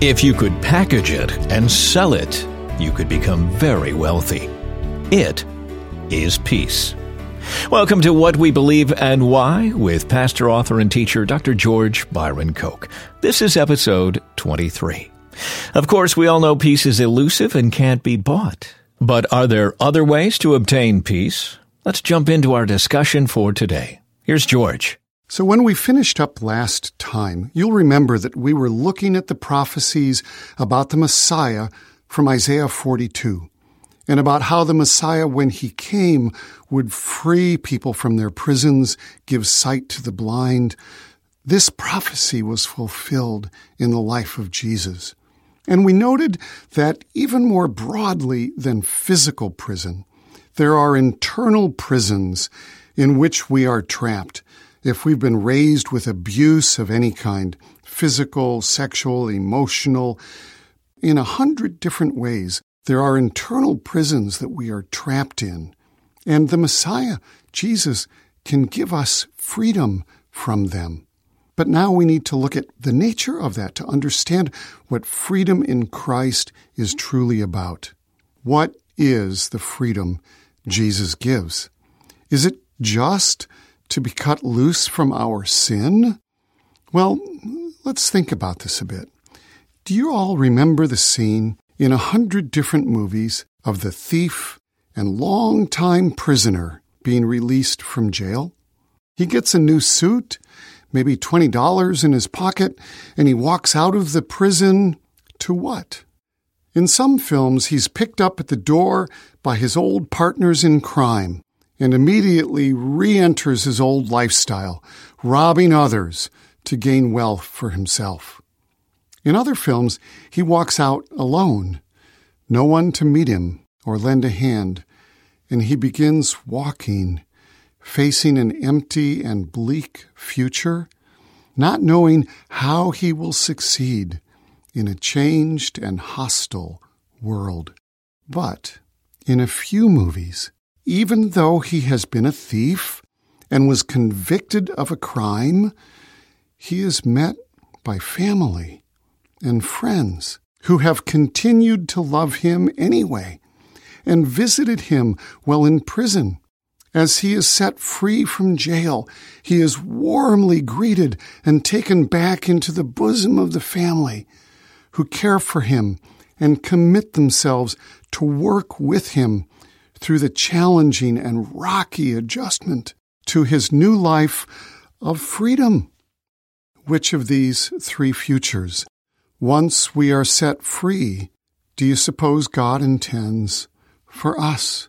If you could package it and sell it, you could become very wealthy. It is peace. Welcome to What We Believe and Why with pastor, author, and teacher Dr. George Byron Koch. This is episode 23. Of course, we all know peace is elusive and can't be bought. But are there other ways to obtain peace? Let's jump into our discussion for today. Here's George. So, when we finished up last time, you'll remember that we were looking at the prophecies about the Messiah from Isaiah 42 and about how the Messiah, when he came, would free people from their prisons, give sight to the blind. This prophecy was fulfilled in the life of Jesus. And we noted that even more broadly than physical prison, there are internal prisons in which we are trapped if we've been raised with abuse of any kind, physical, sexual, emotional, in a hundred different ways, there are internal prisons that we are trapped in. And the Messiah, Jesus, can give us freedom from them. But now we need to look at the nature of that to understand what freedom in Christ is truly about. What is the freedom Jesus gives? Is it just to be cut loose from our sin? Well, let's think about this a bit. Do you all remember the scene in a hundred different movies of the thief and long-time prisoner being released from jail? He gets a new suit, maybe $20 in his pocket, and he walks out of the prison to what? In some films, he's picked up at the door by his old partners in crime and immediately re enters his old lifestyle, robbing others to gain wealth for himself. In other films, he walks out alone, no one to meet him or lend a hand, and he begins walking, facing an empty and bleak future, not knowing how he will succeed in a changed and hostile world. But in a few movies, even though he has been a thief and was convicted of a crime, he is met by family and friends who have continued to love him anyway and visited him while in prison. As he is set free from jail, he is warmly greeted and taken back into the bosom of the family who care for him and commit themselves to work with him through the challenging and rocky adjustment to his new life of freedom. Which of these three futures, once we are set free, do you suppose God intends for us?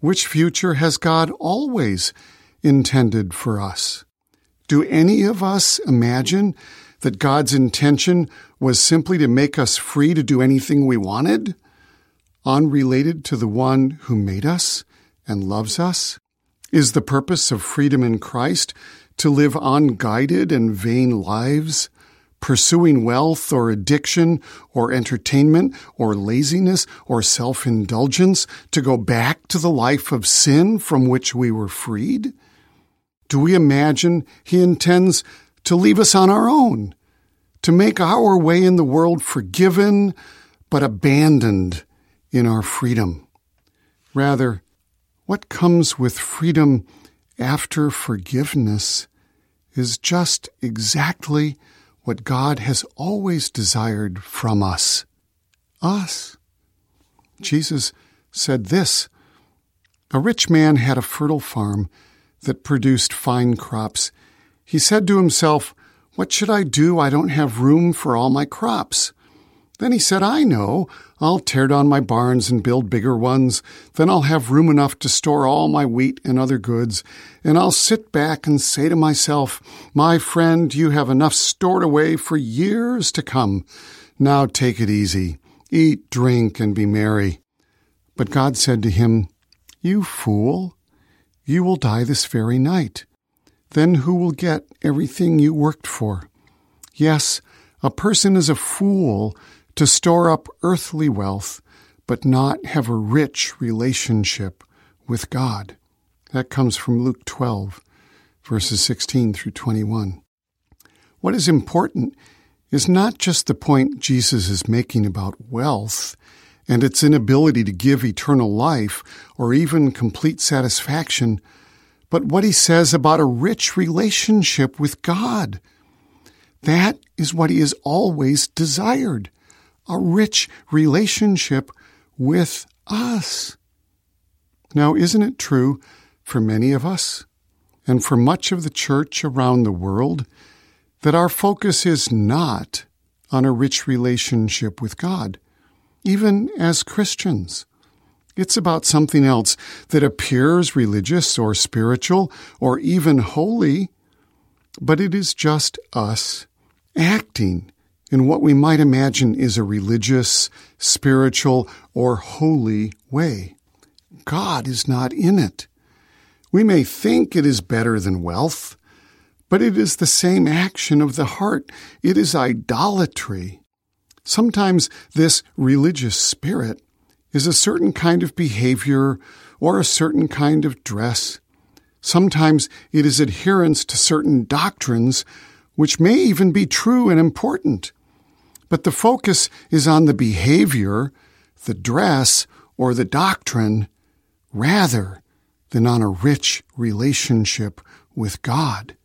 Which future has God always intended for us? Do any of us imagine that God's intention was simply to make us free to do anything we wanted? Unrelated to the one who made us and loves us? Is the purpose of freedom in Christ to live unguided and vain lives, pursuing wealth or addiction or entertainment or laziness or self indulgence to go back to the life of sin from which we were freed? Do we imagine He intends to leave us on our own, to make our way in the world forgiven but abandoned in our freedom. Rather, what comes with freedom after forgiveness is just exactly what God has always desired from us. Us. Jesus said this A rich man had a fertile farm that produced fine crops. He said to himself, What should I do? I don't have room for all my crops. Then he said, I know. I'll tear down my barns and build bigger ones. Then I'll have room enough to store all my wheat and other goods. And I'll sit back and say to myself, My friend, you have enough stored away for years to come. Now take it easy. Eat, drink, and be merry. But God said to him, You fool, you will die this very night. Then who will get everything you worked for? Yes, a person is a fool to store up earthly wealth, but not have a rich relationship with God. That comes from Luke 12, verses 16 through 21. What is important is not just the point Jesus is making about wealth and its inability to give eternal life or even complete satisfaction, but what he says about a rich relationship with God. That is what he has always desired a rich relationship with us. Now, isn't it true for many of us and for much of the church around the world that our focus is not on a rich relationship with God, even as Christians? It's about something else that appears religious or spiritual or even holy, but it is just us acting in what we might imagine is a religious, spiritual, or holy way. God is not in it. We may think it is better than wealth, but it is the same action of the heart. It is idolatry. Sometimes this religious spirit is a certain kind of behavior or a certain kind of dress. Sometimes it is adherence to certain doctrines, which may even be true and important. But the focus is on the behavior, the dress, or the doctrine, rather than on a rich relationship with God.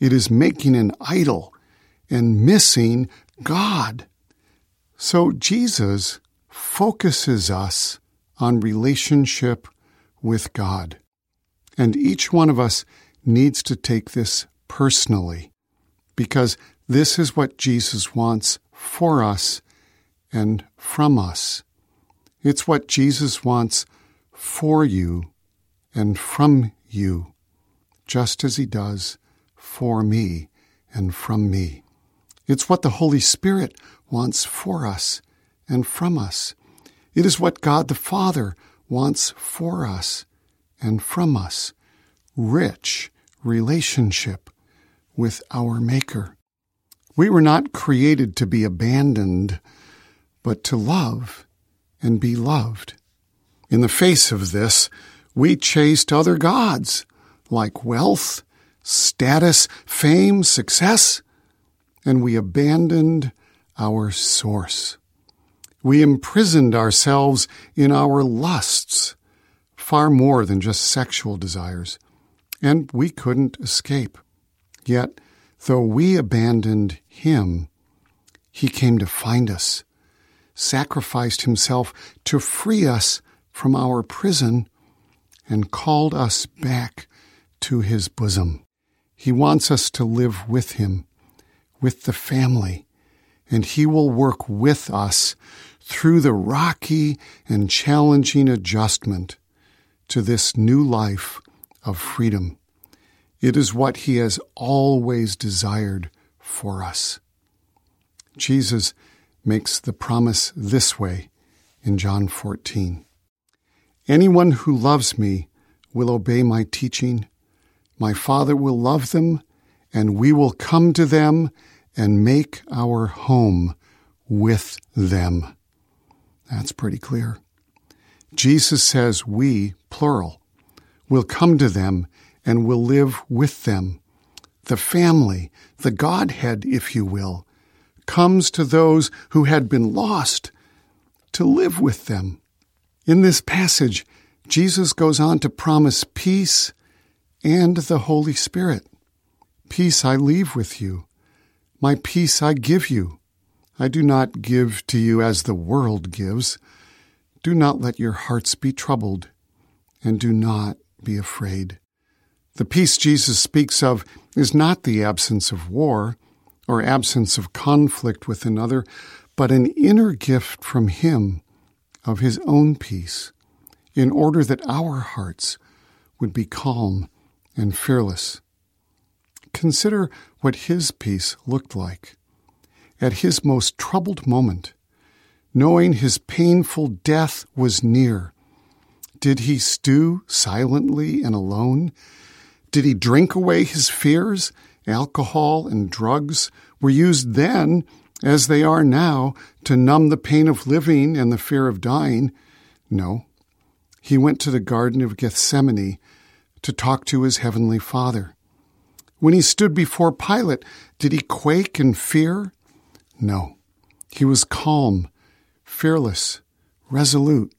It is making an idol and missing God. So Jesus focuses us on relationship with God. And each one of us needs to take this personally because this is what Jesus wants for us and from us. It's what Jesus wants for you and from you, just as he does for me and from me. It's what the Holy Spirit wants for us and from us. It is what God the Father wants for us and from us rich relationship with our Maker. We were not created to be abandoned, but to love and be loved. In the face of this, we chased other gods like wealth, status, fame, success, and we abandoned our source. We imprisoned ourselves in our lusts, far more than just sexual desires, and we couldn't escape. Yet, though we abandoned him, he came to find us, sacrificed himself to free us from our prison, and called us back to his bosom. He wants us to live with him, with the family, and he will work with us through the rocky and challenging adjustment to this new life of freedom. It is what he has always desired for us. Jesus makes the promise this way in John 14 Anyone who loves me will obey my teaching. My Father will love them, and we will come to them and make our home with them. That's pretty clear. Jesus says we, plural, will come to them and will live with them. The family, the Godhead, if you will, comes to those who had been lost to live with them. In this passage, Jesus goes on to promise peace and the Holy Spirit. Peace I leave with you. My peace I give you. I do not give to you as the world gives. Do not let your hearts be troubled, and do not be afraid. The peace Jesus speaks of is not the absence of war or absence of conflict with another, but an inner gift from Him of His own peace, in order that our hearts would be calm and fearless. Consider what His peace looked like. At His most troubled moment, knowing His painful death was near, did He stew silently and alone? Did he drink away his fears? Alcohol and drugs were used then, as they are now, to numb the pain of living and the fear of dying. No. He went to the Garden of Gethsemane to talk to his heavenly Father. When he stood before Pilate, did he quake in fear? No, he was calm, fearless, resolute.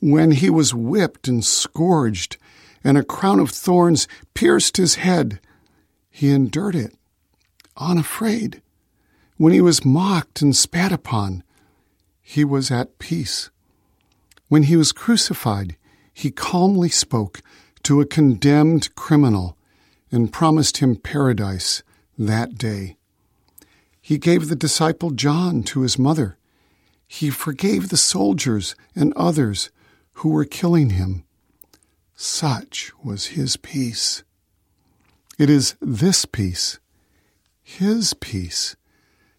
When he was whipped and scourged, and a crown of thorns pierced his head, he endured it, unafraid. When he was mocked and spat upon, he was at peace. When he was crucified, he calmly spoke to a condemned criminal and promised him paradise that day. He gave the disciple John to his mother. He forgave the soldiers and others who were killing him. Such was his peace. It is this peace, his peace,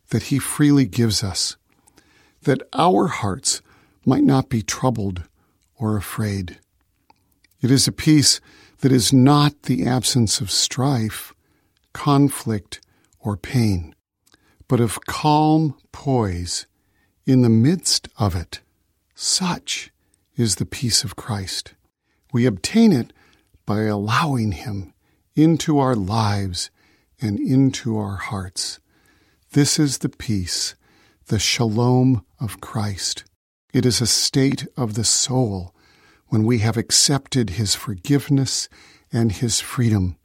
that he freely gives us, that our hearts might not be troubled or afraid. It is a peace that is not the absence of strife, conflict, or pain, but of calm poise in the midst of it. Such is the peace of Christ. We obtain it by allowing Him into our lives and into our hearts. This is the peace, the shalom of Christ. It is a state of the soul when we have accepted His forgiveness and His freedom,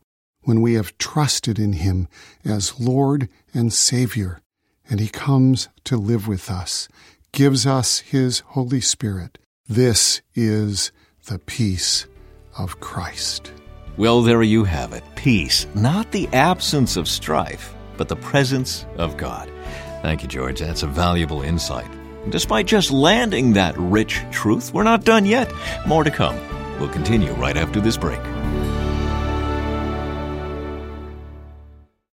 when we have trusted in Him as Lord and Savior, and He comes to live with us, gives us His Holy Spirit. This is the peace of Christ. Well, there you have it peace, not the absence of strife, but the presence of God. Thank you, George. That's a valuable insight. Despite just landing that rich truth, we're not done yet. More to come. We'll continue right after this break.